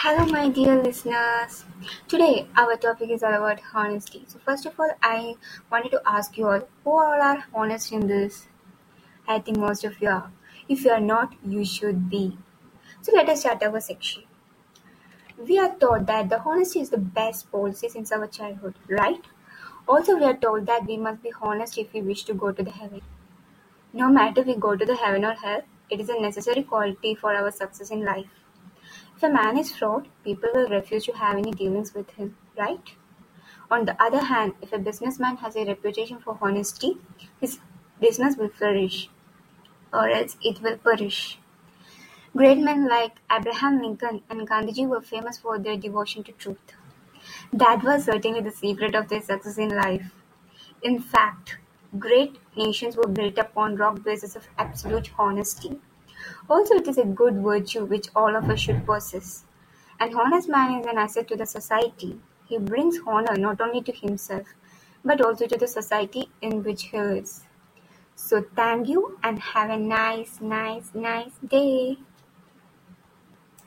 Hello, my dear listeners. Today, our topic is all about honesty. So, first of all, I wanted to ask you all who all are honest in this? I think most of you are. If you are not, you should be. So, let us start our section. We are taught that the honesty is the best policy since our childhood, right? Also, we are told that we must be honest if we wish to go to the heaven. No matter we go to the heaven or hell, it is a necessary quality for our success in life. If a man is fraud, people will refuse to have any dealings with him, right? On the other hand, if a businessman has a reputation for honesty, his business will flourish, or else it will perish. Great men like Abraham Lincoln and Gandhiji were famous for their devotion to truth. That was certainly the secret of their success in life. In fact, great nations were built upon rock bases of absolute honesty. Also, it is a good virtue which all of us should possess. An honest man is an asset to the society. He brings honor not only to himself, but also to the society in which he lives. So, thank you and have a nice, nice, nice day.